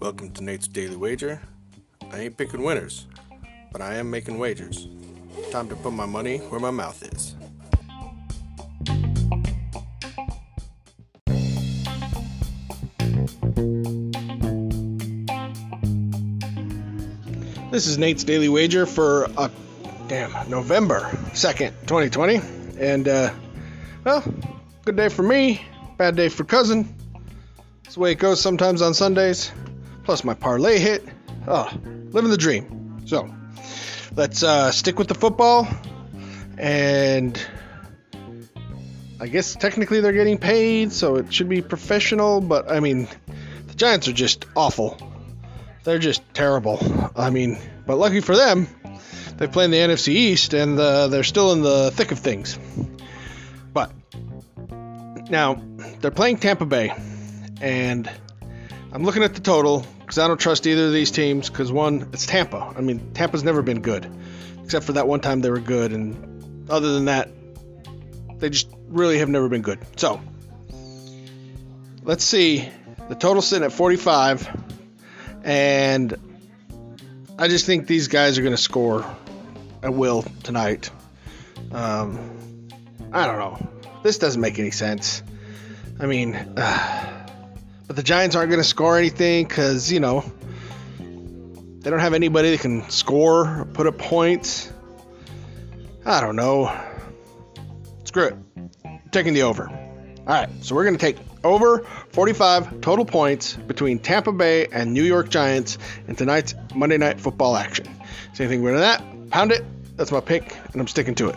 Welcome to Nate's Daily Wager. I ain't picking winners, but I am making wagers. Time to put my money where my mouth is. This is Nate's Daily Wager for uh, damn November 2nd, 2020. And uh well, good day for me, bad day for cousin. It's the way it goes sometimes on Sundays. Plus my parlay hit. Oh, living the dream. So, let's uh stick with the football and I guess technically they're getting paid, so it should be professional, but I mean, the Giants are just awful. They're just terrible. I mean, but lucky for them, they play in the NFC East and uh, they're still in the thick of things. But now they're playing Tampa Bay, and I'm looking at the total because I don't trust either of these teams. Because one, it's Tampa. I mean, Tampa's never been good, except for that one time they were good, and other than that, they just really have never been good. So let's see. The total sitting at 45 and I just think these guys are going to score at will tonight. Um, I don't know. This doesn't make any sense. I mean, uh, but the Giants aren't going to score anything because, you know, they don't have anybody that can score, put up points. I don't know. Screw it. I'm taking the over. All right, so we're going to take over 45 total points between Tampa Bay and New York Giants in tonight's Monday Night Football action. See anything better than that? Pound it. That's my pick, and I'm sticking to it.